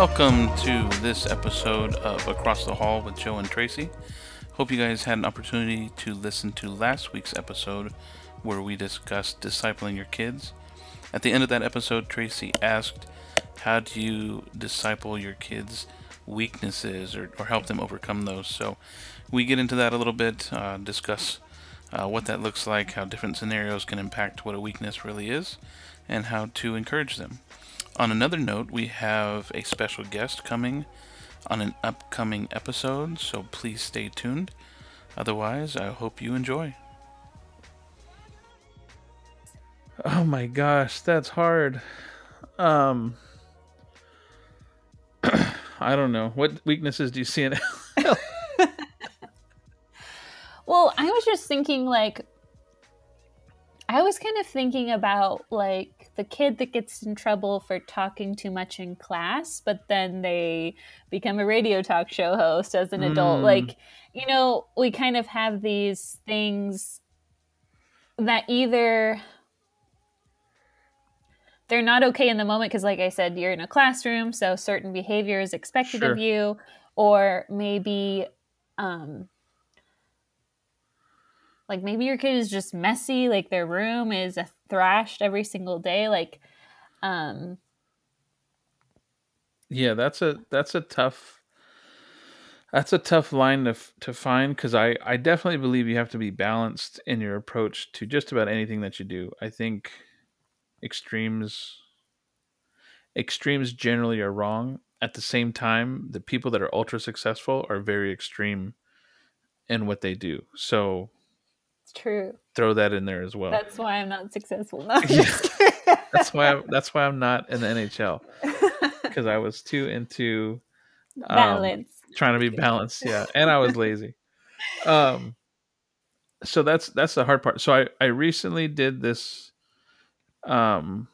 Welcome to this episode of Across the Hall with Joe and Tracy. Hope you guys had an opportunity to listen to last week's episode where we discussed discipling your kids. At the end of that episode, Tracy asked, How do you disciple your kids' weaknesses or, or help them overcome those? So we get into that a little bit, uh, discuss uh, what that looks like, how different scenarios can impact what a weakness really is, and how to encourage them. On another note, we have a special guest coming on an upcoming episode, so please stay tuned. Otherwise, I hope you enjoy. Oh my gosh, that's hard. Um I don't know. What weaknesses do you see in L? Well, I was just thinking like I was kind of thinking about like the kid that gets in trouble for talking too much in class, but then they become a radio talk show host as an adult. Mm. Like, you know, we kind of have these things that either they're not okay in the moment because like I said, you're in a classroom, so certain behavior is expected Sure. of you, or maybe um like maybe your kid is just messy, like their room is thrashed every single day. Like, um, Yeah, that's a that's a tough that's a tough line to to find cuz I I definitely believe you have to be balanced in your approach to just about anything that you do. I think extremes extremes generally are wrong. At the same time, the people that are ultra successful are very extreme in what they do. So it's true. throw that in there as well. That's why I'm not successful. No, I'm Yeah. that's why I'm, that's why I'm not in the NHL because I was too into um, balance. trying to be balanced. Yeah, and I was lazy. Um, so that's that's the hard part. So I I recently did this. Um,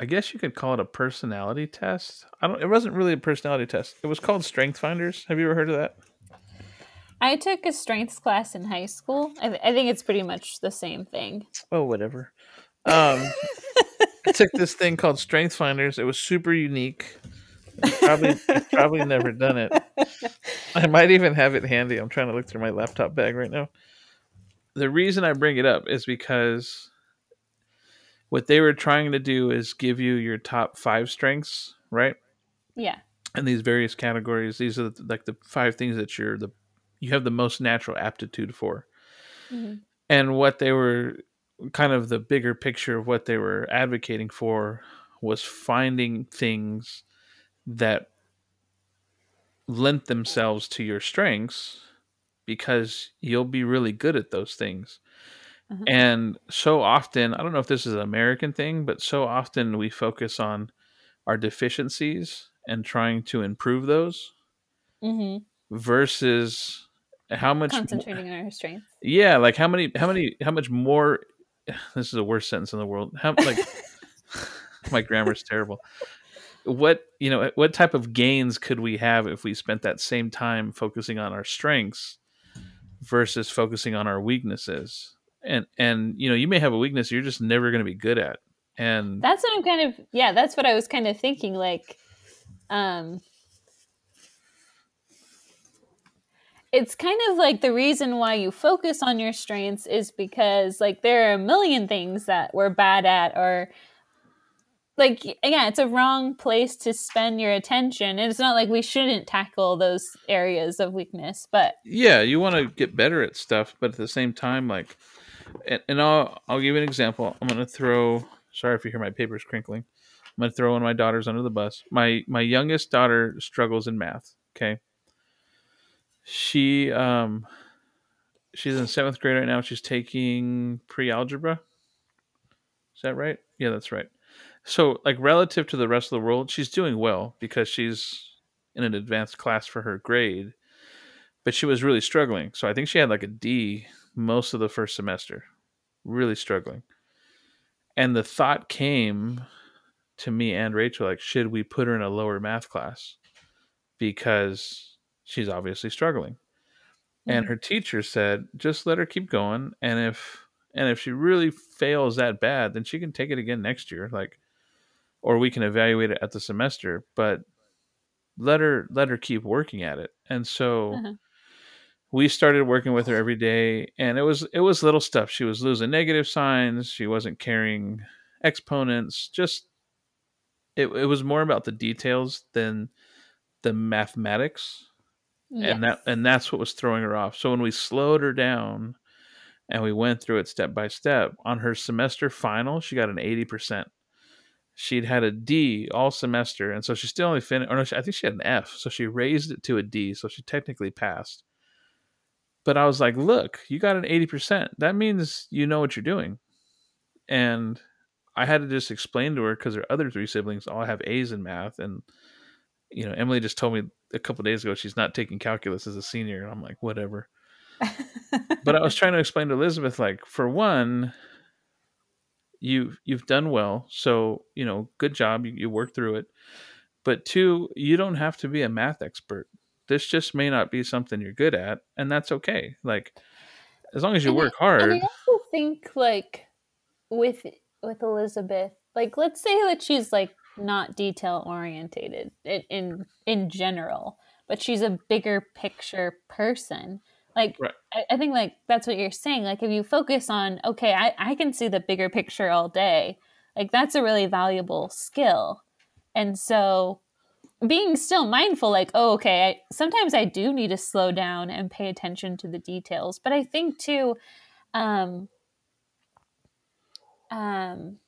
I guess you could call it a personality test. I don't. It wasn't really a personality test. It was called Strength Finders. Have you ever heard of that? I took a strengths class in high school. I, th- I think it's pretty much the same thing. Oh, whatever. Um, I took this thing called Strength Finders. It was super unique. Probably, probably never done it. I might even have it handy. I'm trying to look through my laptop bag right now. The reason I bring it up is because what they were trying to do is give you your top five strengths, right? Yeah. In these various categories, these are the, like the five things that you're the you have the most natural aptitude for Mhm. and what they were kind of the bigger picture of what they were advocating for was finding things that lent themselves to your strengths because you'll be really good at those things. Uh-huh. And so often, I don't know if this is an American thing, but so often we focus on our deficiencies and trying to improve those hmm versus how much Concentrating on our strengths. yeah, like how many, how many, how much more? This is the worst sentence in the world. How like my grammar's terrible. What you know? What type of gains could we have if we spent that same time focusing on our strengths versus focusing on our weaknesses? And and you know, you may have a weakness you're just never going to be good at. And That's what I'm kind of yeah, that's what I was kind of thinking like um it's kind of like the reason why you focus on your strengths is because like there are a million things that we're bad at or like yeah, it's a wrong place to spend your attention. And it's not like we shouldn't tackle those areas of weakness, but yeah, you want to get better at stuff, but at the same time, like, and, and I'll I'll give you an example. I'm gonna throw. Sorry if you hear my papers crinkling. I'm gonna throw one of my daughters under the bus. My my youngest daughter struggles in math. Okay. She um, she's in seventh grade right now. She's taking pre-algebra. Is that right? Yeah, that's right. So, like, relative to the rest of the world, she's doing well because she's in an advanced class for her grade but she was really struggling. So I think she had like a D most of the first semester, really struggling. And the thought came to me and Rachel like, should we put her in a lower math class because she's obviously struggling? And Mhm. her teacher said, just let her keep going, and if and if she really fails that bad, then she can take it again next year, like, or we can evaluate it at the semester. But let her let her keep working at it. And so Uh-huh. we started working with her every day and it was it was little stuff. She was losing negative signs, she wasn't carrying exponents, just it, it was more about the details than the mathematics and that and that's what was throwing her off. So when we slowed her down and we went through it step by step, on her semester final, she got an 80%. She'd had a D all semester, and so she still only finished. Or no, she- I think she had an F, so she raised it to a D, so she technically passed. But I was like, "Look, you got an 80%. That means you know what you're doing." And I had to just explain to her because her other three siblings all have A's in math, and you know, Emily just told me a couple days ago she's not taking calculus as a senior, and I'm like, whatever. But I was trying to explain to Elizabeth, like, for one, you've you've done well, so you know, good job, you, you worked through it. But two, you don't have to be a math expert. This just may not be something you're good at, and that's okay. Like, as long as you And I- work hard, And I also think like with with Elizabeth, like let's say that she's like not detail orientated in, in in general, but she's a bigger picture person. Like Right. I, I think like that's what you're saying. Like if you focus on okay, I, I can see the bigger picture all day, like that's a really valuable skill. And so being still mindful like oh okay I, sometimes i do need to slow down and pay attention to the details but i think too um um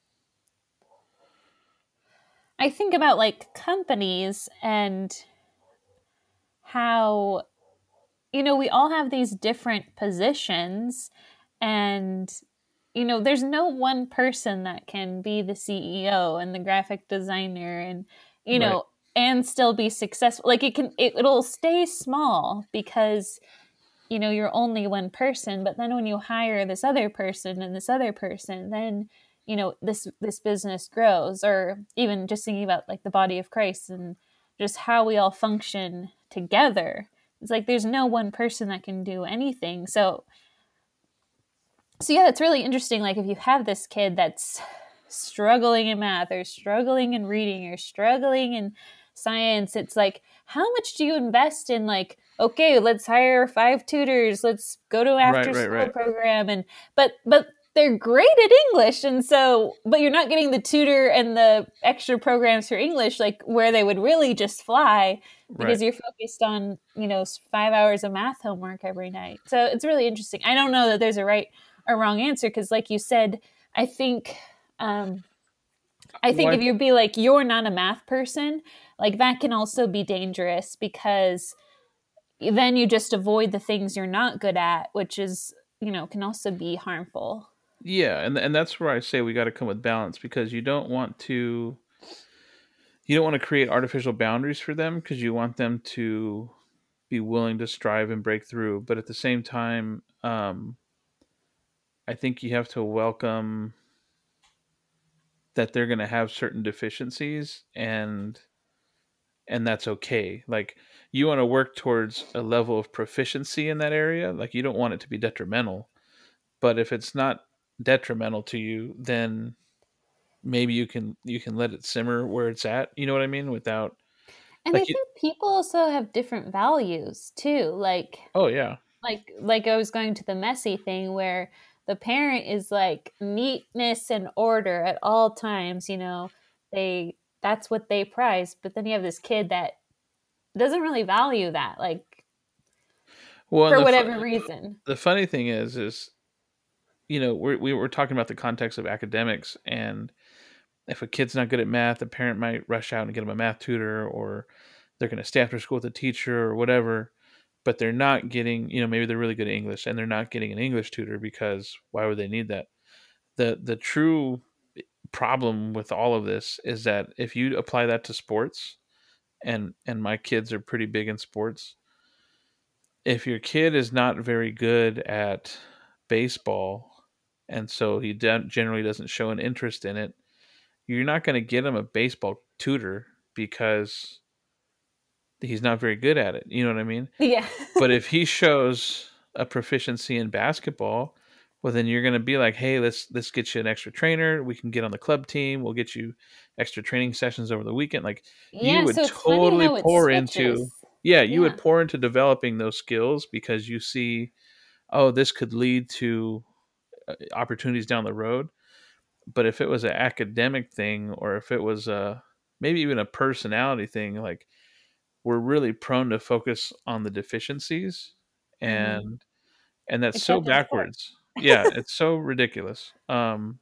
i think about like companies and how you know we all have these different positions and you know there's no one person that can be the ceo and the graphic designer and you know Right. and still be successful like it can it, it'll stay small because you know you're only one person but then when you hire this other person and this other person then you know this this business grows or even just thinking about like the body of christ and just how we all function together it's like there's no one person that can do anything so so yeah it's really interesting like if you have this kid that's struggling in math or struggling in reading or struggling in science it's like how much do you invest in like okay let's hire five tutors let's go to Right, after right, school right. program and but but they're great at english and so but you're not getting the tutor and the extra programs for english like where they would really just fly because right. you're focused on you know five hours of math homework every night. So it's really interesting. I don't know that there's a right or wrong answer because like you said i think um i think I if you'd be like you're not a math person like that can also be dangerous because then you just avoid the things you're not good at which is you know can also be harmful Yeah, and and that's where I say we got to come with balance because you don't want to you don't want to create artificial boundaries for them because you want them to be willing to strive and break through, but at the same time um I think you have to welcome that they're going to have certain deficiencies and and that's okay. Like you want to work towards a level of proficiency in that area, like you don't want it to be detrimental. But if it's not detrimental to you, then maybe you can you can let it simmer where it's at. You know what I mean? Without and Like i think people also have different values too like oh yeah, like like I was going to the messy thing where the parent is like neatness and order at all times, you know. They that's what they prize, but then you have this kid that doesn't really value that like well, for the fu- whatever reason. the funny thing is is you know we're, we were talking about the context of academics and if a kid's not good at math a parent might rush out and get them a math tutor or they're going to stay after school with a teacher or whatever but they're not getting you know maybe they're really good at english and they're not getting an english tutor because why would they need that? The the true problem with all of this is that if you apply that to sports and and my kids are pretty big in sports if your kid is not very good at baseball and so he generally doesn't show an interest in it you're not going to get him a baseball tutor because he's not very good at it you know what i mean Yeah. but if he shows a proficiency in basketball well then you're going to be like hey let's let's get you an extra trainer we can get on the club team we'll get you extra training sessions over the weekend like Yeah, you would so totally pour into yeah you Yeah. would pour into developing those skills because you see oh this could lead to opportunities down the road. But if it was an academic thing or if it was a maybe even a personality thing like we're really prone to focus on the deficiencies Mhm. and and that's Except so backwards. Yeah it's so ridiculous. Um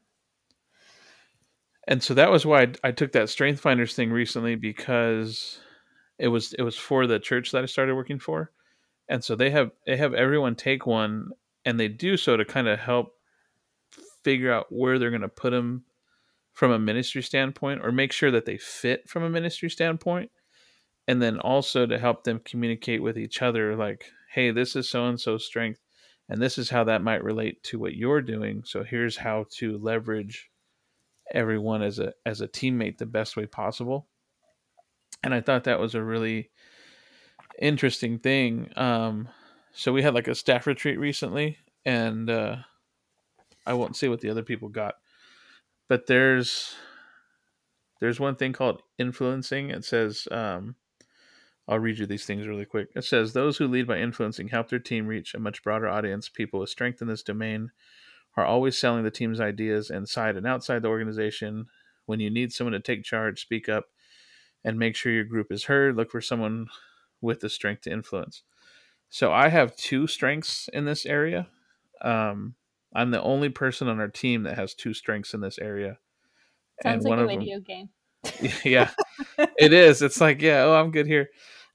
and so that was why I, I took that strength finders thing recently because it was it was for the church that i started working for. And so they have they have everyone take one and they do so to kind of help figure out where they're going to put them from a ministry standpoint or make sure that they fit from a ministry standpoint. And then also to help them communicate with each other like hey this is so and so strength and this is how that might relate to what you're doing so here's how to leverage everyone as a as a teammate the best way possible. And i thought that was a really interesting thing. Um so we had like a staff retreat recently and uh i won't say what the other people got but there's there's one thing called influencing it says um I'll read you these things really quick. It says those who lead by influencing help their team reach a much broader audience. People with strength in this domain are always selling the team's ideas inside and outside the organization. When you need someone to take charge, speak up and make sure your group is heard. Look for someone with the strength to influence. So I have two strengths in this area. Um, I'm the only person on our team that has two strengths in this area. Sounds and like one a of them, video game. yeah, it is. It's like, yeah, oh, I'm good here.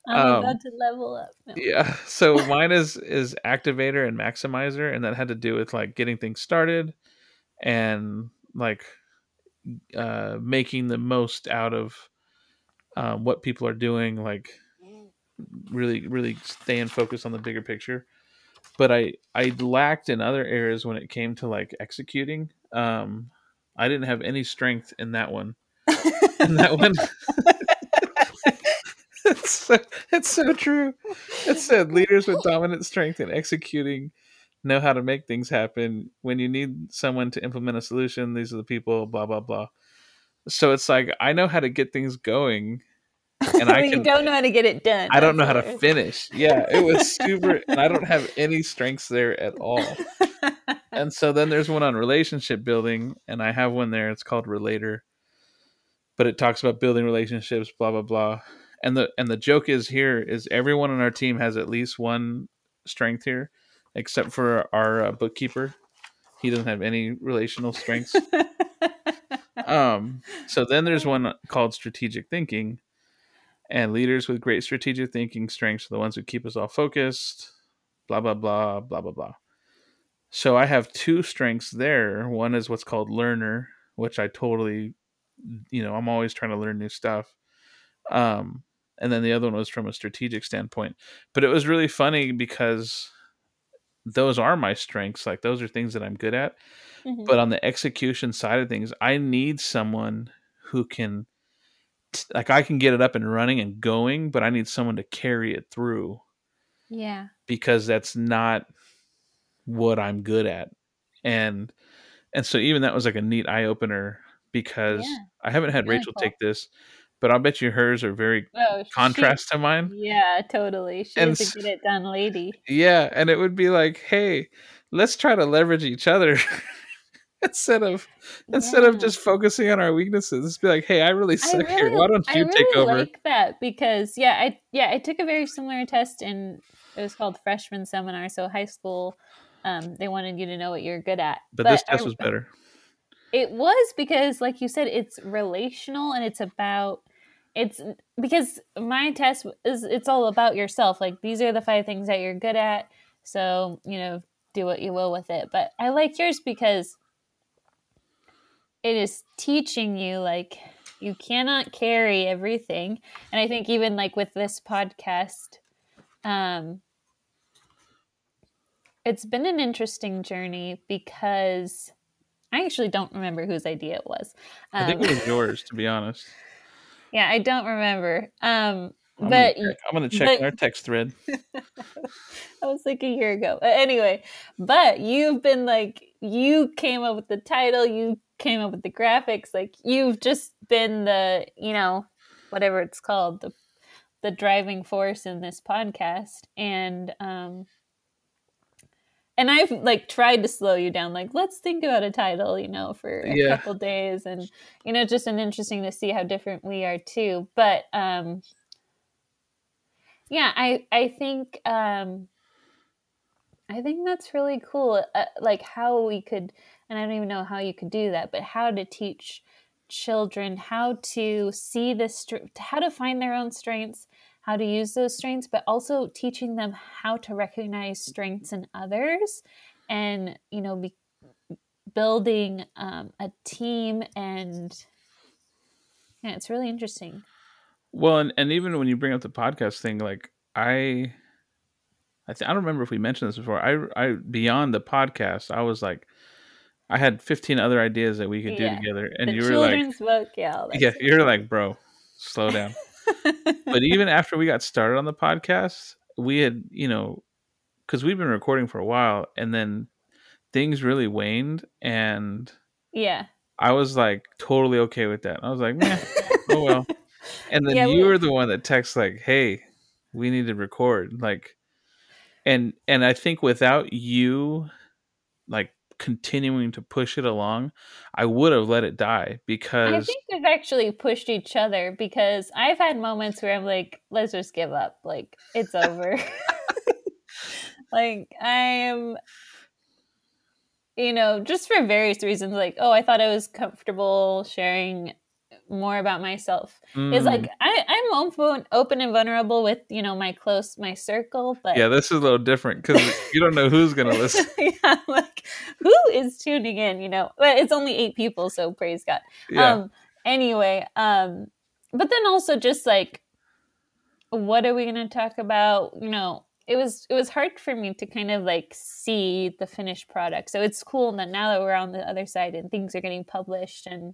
I'm Um, about to level up. No. Yeah. So mine is is activator and maximizer, and that had to do with like getting things started and like uh, making the most out of um, what people are doing. Like really, really staying focused on the bigger picture. But I I lacked in other areas when it came to like executing. Um, I didn't have any strength in that one. In that one. it's, so, it's so true. It said leaders with dominant strength in executing know how to make things happen. When you need someone to implement a solution, these are the people, blah, blah, blah. So it's like, I know how to get things going. And I can, don't know how to get it done. I don't know how to finish. Yeah, it was super, and I don't have any strengths there at all. And so then there's one on relationship building, and I have one there. It's called Relator, but it talks about building relationships, blah blah blah. And the and the joke is here is everyone on our team has at least one strength here, except for our uh, bookkeeper. He doesn't have any relational strengths. um, so then there's one called strategic thinking, and leaders with great strategic thinking strengths are the ones who keep us all focused. Blah blah blah blah blah blah. So I have two strengths there. One is what's called learner, which I totally, you know, I'm always trying to learn new stuff. Um, and then the other one was from a strategic standpoint. But it was really funny because those are my strengths. Like those are things that I'm good at. Mhm. But on the execution side of things, I need someone who can, like, I can get it up and running and going, but I need someone to carry it through yeah. because that's not what I'm good at. And and so even that was like a neat eye opener because Yeah, I haven't had really Rachel cool. take this, but I'll bet you hers are very Oh, she- contrast to mine. yeah, totally. She And a get it done lady. Yeah, and it would be like, hey, let's try to leverage each other instead of instead of just focusing on our weaknesses. Let's be like, hey, I really I suck here. really, Why don't I you take really over? like that because yeah, I yeah, I took a very similar test in it was called freshman seminar. So high school, um, they wanted you to know what you're good at. but this I- test was better. It was because, like you said, it's relational and it's about it's because my test is it's all about yourself. Like these are the five things that you're good at. So you know, do what you will with it. But I like yours because it is teaching you like you cannot carry everything. And I think even like with this podcast, um, it's been an interesting journey because I actually don't remember whose idea it was. I think Um, it was yours, to be honest. yeah, I don't remember. Um, I'm but gonna check, I'm gonna check but- our text thread. that was like a year ago. But anyway, but you've been like you came up with the title, you came up with the graphics, like you've just been the, you know, whatever it's called, the the driving force in this podcast. And um and I've like tried to slow you down, like let's think about a title, you know, for a Yeah. couple days, and you know, just an interesting to see how different we are too. But um, yeah, I I think um, I think that's really cool. Uh, like how we could, and I don't even know how you could do that, but how to teach children how to see the str- how to find their own strengths how to use those strengths but also teaching them how to recognize strengths in others and you know be building um, a team and yeah it's really interesting Well, and, and even when you bring up the podcast thing, like I, I, th- I don't remember if we mentioned this before. I, I beyond the podcast, I was like, I had fifteen other ideas that we could do Yeah. together, and the you were like, book yeah yeah, you're like, bro, slow down. but even after we got started on the podcast, we had, you know, because we've been recording for a while, and then things really waned, and yeah I was like totally okay with that. I was like, meh, oh well. And then Yeah, you we- were the one that texts like, "Hey, we need to record." Like, and and I think without you, like continuing to push it along, I would have let it die because I think we've actually pushed each other because I've had moments where I'm like, let's just give up. Like, it's over. like, I am, you know, just for various reasons. Like, oh, I thought I was comfortable sharing more about myself. It's Mm, like, I, I'm open, open and vulnerable with, you know, my close, my circle. But yeah, this is a little different because you don't know who's gonna listen. yeah, like, who is tuning in, you know? But it's only eight people, so praise God Yeah, um anyway um but then also just like what are we going to talk about you know it was it was hard for me to kind of like see the finished product so it's cool that now that we're on the other side and things are getting published and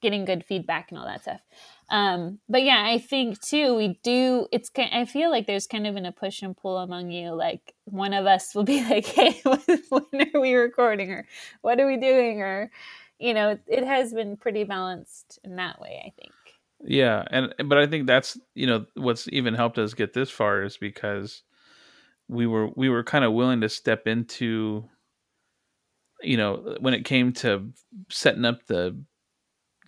getting good feedback and all that stuff. Um but yeah i think too we do it's i feel like there's kind of been a push and pull among you like one of us will be like hey when are we recording or what are we doing or you know it has been pretty balanced in that way i think. Yeah, and but I think that's you know what's even helped us get this far is because we were we were kind of willing to step into you know when it came to setting up the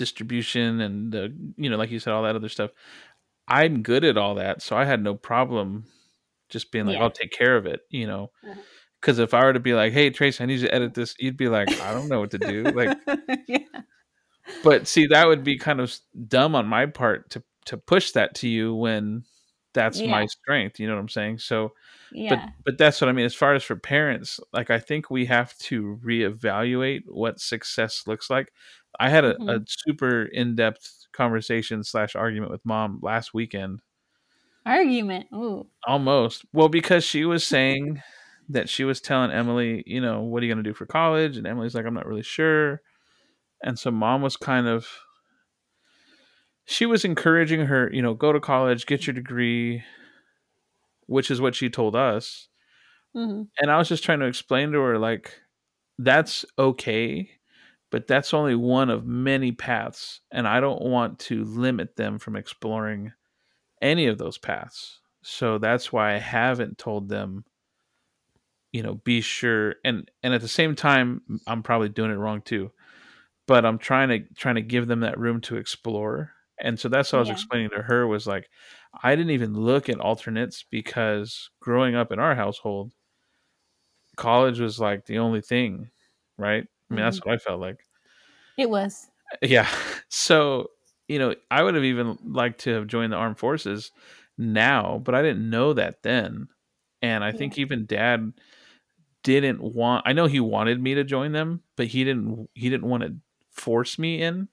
distribution and the you know like you said all that other stuff i'm good at all that so i had no problem just being like Yeah. i'll take care of it you know Uh-huh. because if i were to be like hey trace i need you to edit this you'd be like i don't know what to do like yeah but see that would be kind of dumb on my part to to push that to you when that's my strength you know what i'm saying so yeah but but that's what I mean. As far as for parents, like I think we have to reevaluate what success looks like. I had a, a Mhm. super in depth conversation slash argument with mom last weekend. argument ooh Almost well because she was saying that she was telling Emily, you know, what are you going to do for college? And Emily's like, I'm not really sure. And so mom was kind of she was encouraging her, you know, go to college, get your degree, which is what she told us. hmm and I was just trying to explain to her like that's okay, but that's only one of many paths, and I don't want to limit them from exploring any of those paths. So that's why I haven't told them, you know, be sure and and at the same time I'm probably doing it wrong too. But I'm trying to trying to give them that room to explore. And so that's what I was Yeah. explaining to her was like I didn't even look at alternates because growing up in our household, college was like the only thing, right? I mean, that's what I felt like. it was Yeah. So, you know, I would have even liked to have joined the armed forces now, but I didn't know that then. And I think even dad didn't want I know he wanted me to join them, but he didn't he didn't want to force me in.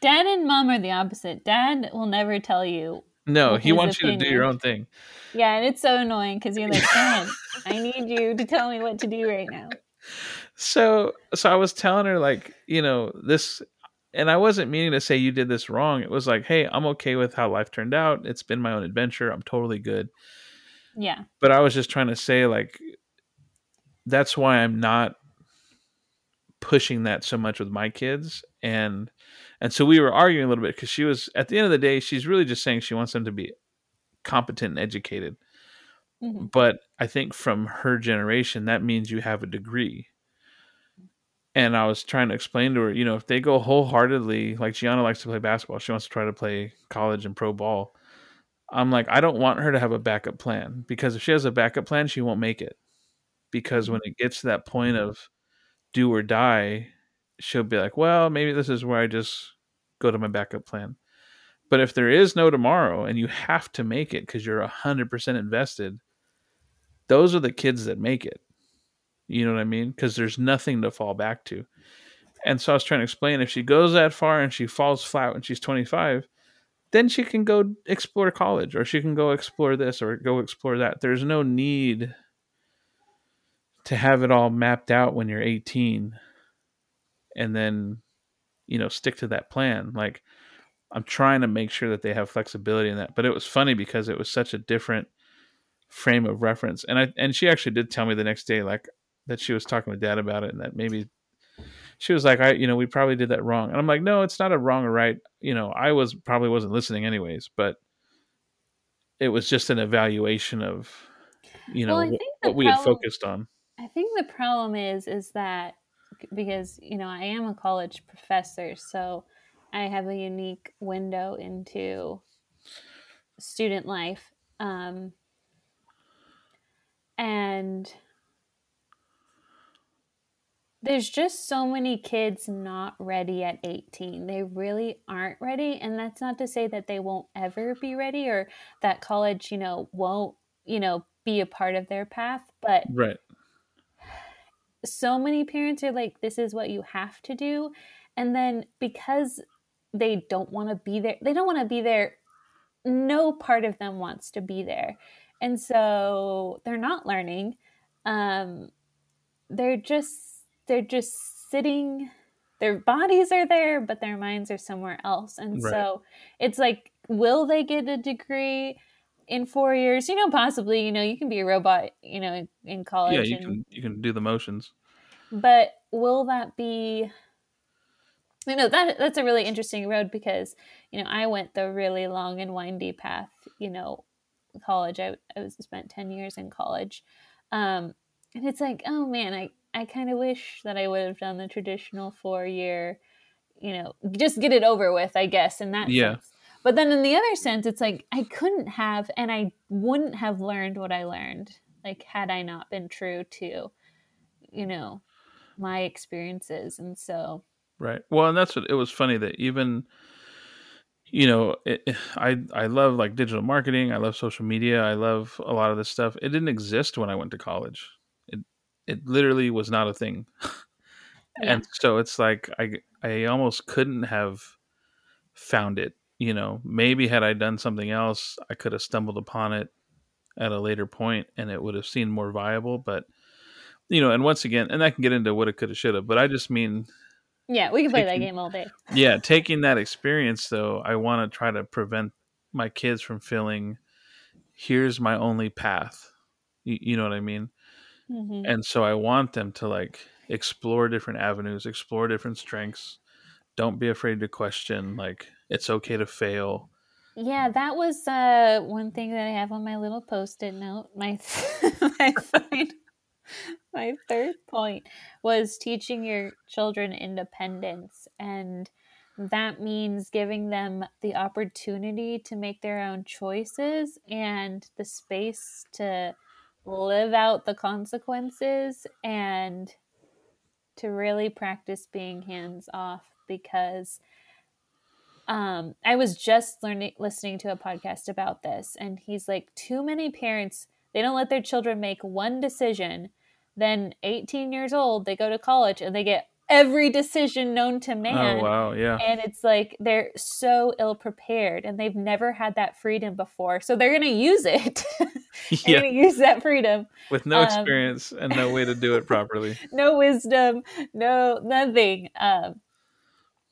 dad and mom are the opposite dad will never tell you No, he wants you to do your own thing. yeah and it's so annoying because you're like dad i need you to tell me what to do right now so so i was telling her like you know this and i wasn't meaning to say you did this wrong. It was like hey i'm okay with how life turned out. It's been my own adventure. I'm totally good. Yeah. But i was just trying to say like that's why i'm not pushing that so much with my kids. And and so we were arguing a little bit because she was at the end of the day she's really just saying she wants them to be competent and educated Mhm. but i think from her generation that means you have a degree. And i was trying to explain to her you know if they go wholeheartedly like gianna likes to play basketball she wants to try to play college and pro ball i'm like i don't want her to have a backup plan because if she has a backup plan she won't make it. Because when it gets to that point of do or die she'll be like well maybe this is where i just go to my backup plan. But if there is no tomorrow and you have to make it because you're 100% invested those are the kids that make it. You know what i mean? Because there's nothing to fall back to. And so i was trying to explain if she goes that far and she falls flat when she's 25 then she can go explore college or she can go explore this or go explore that. There's no need to have it all mapped out when you're 18 and then you know stick to that plan. Like i'm trying to make sure that they have flexibility in that but it was funny because it was such a different frame of reference. And i and she actually did tell me the next day like that she was talking with dad about it and that maybe she was like i you know we probably did that wrong. And i'm like no it's not a wrong or right. You know i was probably wasn't listening anyways but it was just an evaluation of you know Well, I wh- think the what we had focused on. I think the problem is is that because you know I am a college professor, so I have a unique window into student life, um, and there's just so many kids not ready at 18. They really aren't ready, and that's not to say that they won't ever be ready or that college, you know, won't you know be a part of their path, but right so many parents are like this is what you have to do and then because they don't want to be there they don't want to be there no part of them wants to be there and so they're not learning. Um they're just they're just sitting their bodies are there but their minds are somewhere else. And Right. so it's like will they get a degree in four years? You know possibly you know you can be a robot you know in, in college yeah you and can you can do the motions. But will that be you know that that's a really interesting road because you know i went the really long and windy path you know college i, I was spent 10 years in college um and it's like oh man i i kind of wish that i would have done the traditional four year you know just get it over with i guess in that Yeah. sense but then in the other sense it's like i couldn't have and i wouldn't have learned what i learned like had i not been true to you know my experiences and so Right. Well, and that's what it was funny that even, you know, it, I I love like digital marketing. I love social media. I love a lot of this stuff. It didn't exist when I went to college. It it literally was not a thing. And so it's like I I almost couldn't have found it. You know, maybe had I done something else, I could have stumbled upon it at a later point, and it would have seemed more viable. But you know, and once again, and I can get into what it could have, should have. But I just mean yeah we can play that game all day. Yeah taking that experience though i want to try to prevent my kids from feeling here's my only path. You, you know what i mean? Mhm. and so i want them to like explore different avenues explore different strengths. Don't be afraid to question like it's okay to fail. Yeah, that was uh, one thing that I have on my little post-it note. My my, my third point was teaching your children independence, and that means giving them the opportunity to make their own choices and the space to live out the consequences and to really practice being hands off because um, I was just learning, listening to a podcast about this, and he's like, too many parents they don't let their children make one decision. Then, 18 years old, they go to college and they get every decision known to man. oh wow yeah And it's like they're so ill prepared and they've never had that freedom before. So they're going to use it. they're yeah going to use that freedom. with no um, experience and no way to do it properly no wisdom, no nothing. Um,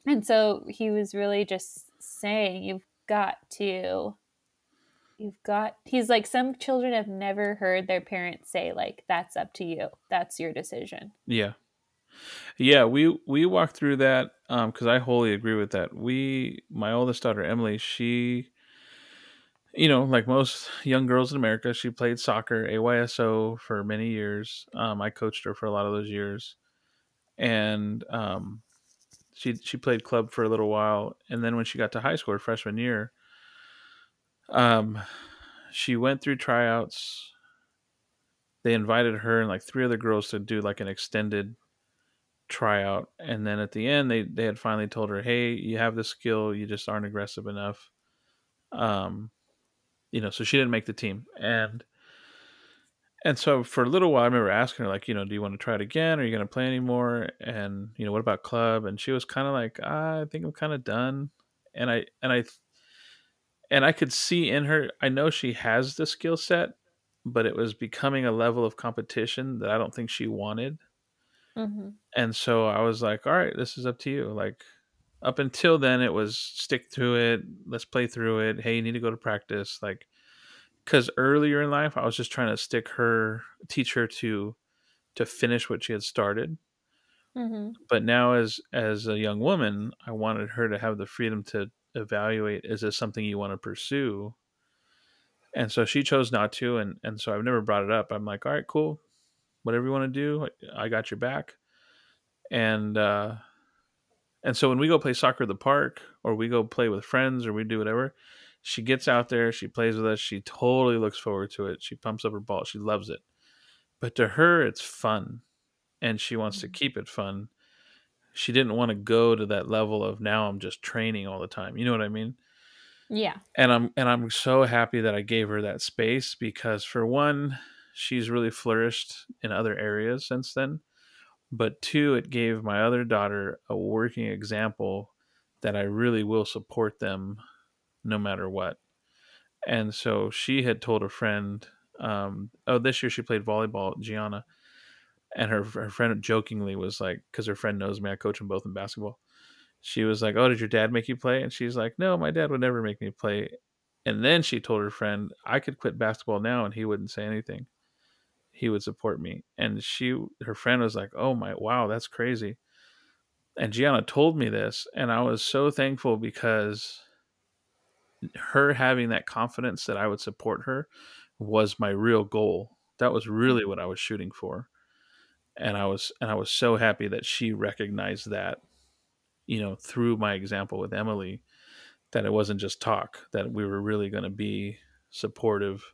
and so he was really just saying, you've got to, you've got. He's like, some children have never heard their parents say, like, "That's up to you. That's your decision." yeah Yeah, we we walked through that um because I wholly agree with that. We my oldest daughter Emily, she you know, like most young girls in America, she played soccer, AYSO for many years. Um, I coached her for a lot of those years, and um, she she played club for a little while. And then when she got to high school, her freshman year, um, she went through tryouts. They invited her and like three other girls to do like an extended tryout, and then at the end, they they had finally told her, "Hey, you have the skill, you just aren't aggressive enough." Um, you know, so she didn't make the team, and and so for a little while, I remember asking her like, you know, do you want to try it again? Are you going to play anymore? And you know, what about club? And she was kind of like, I think I'm kind of done. And I and I and I could see in her, I know she has the skill set, but it was becoming a level of competition that I don't think she wanted. Mm-hmm. And so I was like, all right, this is up to you. Like up until then, it was stick to it. Let's play through it. Hey, you need to go to practice. Like, because earlier in life, I was just trying to stick her, teach her to, to finish what she had started. Mm-hmm. But now, as as a young woman, I wanted her to have the freedom to evaluate: is this something you want to pursue? And so she chose not to, and and so I've never brought it up. I'm like, all right, cool, whatever you want to do, I got your back. And uh, and so when we go play soccer at the park, or we go play with friends, or we do whatever, she gets out there, she plays with us, she totally looks forward to it. She pumps up her ball, she loves it. But to her, it's fun, and she wants to keep it fun. She didn't want to go to that level of now I'm just training all the time. You know what I mean? Yeah. and I'm and I'm so happy that I gave her that space because for one, she's really flourished in other areas since then. But two, it gave my other daughter a working example that I really will support them no matter what. And so she had told a friend, um, oh, this year she played volleyball, Gianna, and her her friend jokingly was like, because her friend knows me, I coach them both in basketball she was like, "Oh, did your dad make you play?" And she's like, "No, my dad would never make me play." And then she told her friend, "I could quit basketball now, and he wouldn't say anything. He would support me." And she, her friend, was like, "Oh my, wow, that's crazy." And Gianna told me this, and I was so thankful because her having that confidence that I would support her was my real goal. That was really what I was shooting for. And I was and I was so happy that she recognized that you know, through my example with Emily, that it wasn't just talk, that we were really going to be supportive,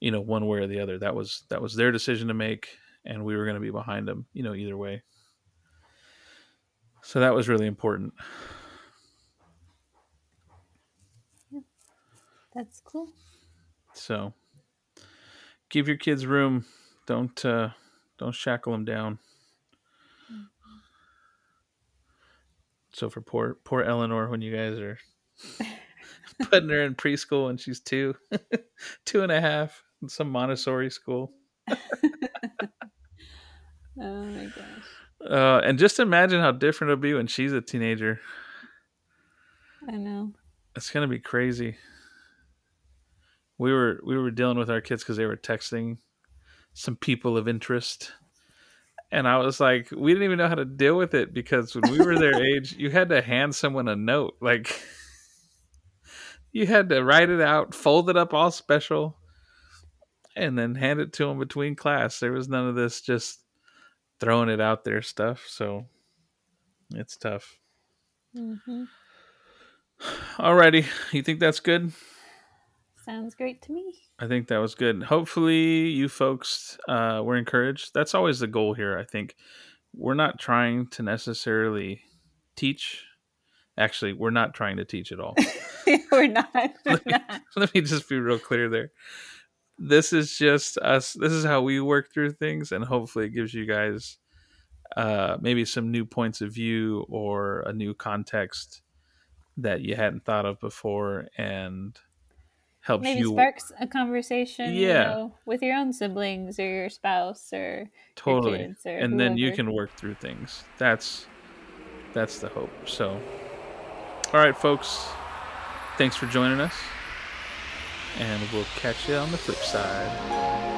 you know, one way or the other. That was that was their decision to make, and we were going to be behind them, you know, either way. So that was really important. That's cool. So give your kids room. Don't uh, don't shackle them down. So for poor poor Eleanor, when you guys are putting her in preschool and she's two, two and a half, in some Montessori school. Oh my gosh. Uh, and just imagine how different it'll be when she's a teenager. I know. It's gonna be crazy. We were we were dealing with our kids because they were texting some people of interest, and I was like, we didn't even know how to deal with it because when we were their age, you had to hand someone a note, like you had to write it out, fold it up all special, and then hand it to them between class. There was none of this just throwing it out there stuff. So it's tough. hmm Alrighty, you think that's good? Sounds great to me. I think that was good. Hopefully, you folks uh, were encouraged. That's always the goal here. I think we're not trying to necessarily teach. Actually, we're not trying to teach at all. We're not. We're let, me, not. let me just be real clear there. This is just us. This is how we work through things, and hopefully, it gives you guys uh, maybe some new points of view or a new context that you hadn't thought of before, and helps Maybe you sparks a conversation, you Yeah. know, with your own siblings or your spouse or totally. your kids or and then you can work through things. That's that's the hope. So all right folks. Thanks for joining us. And we'll catch you on the flip side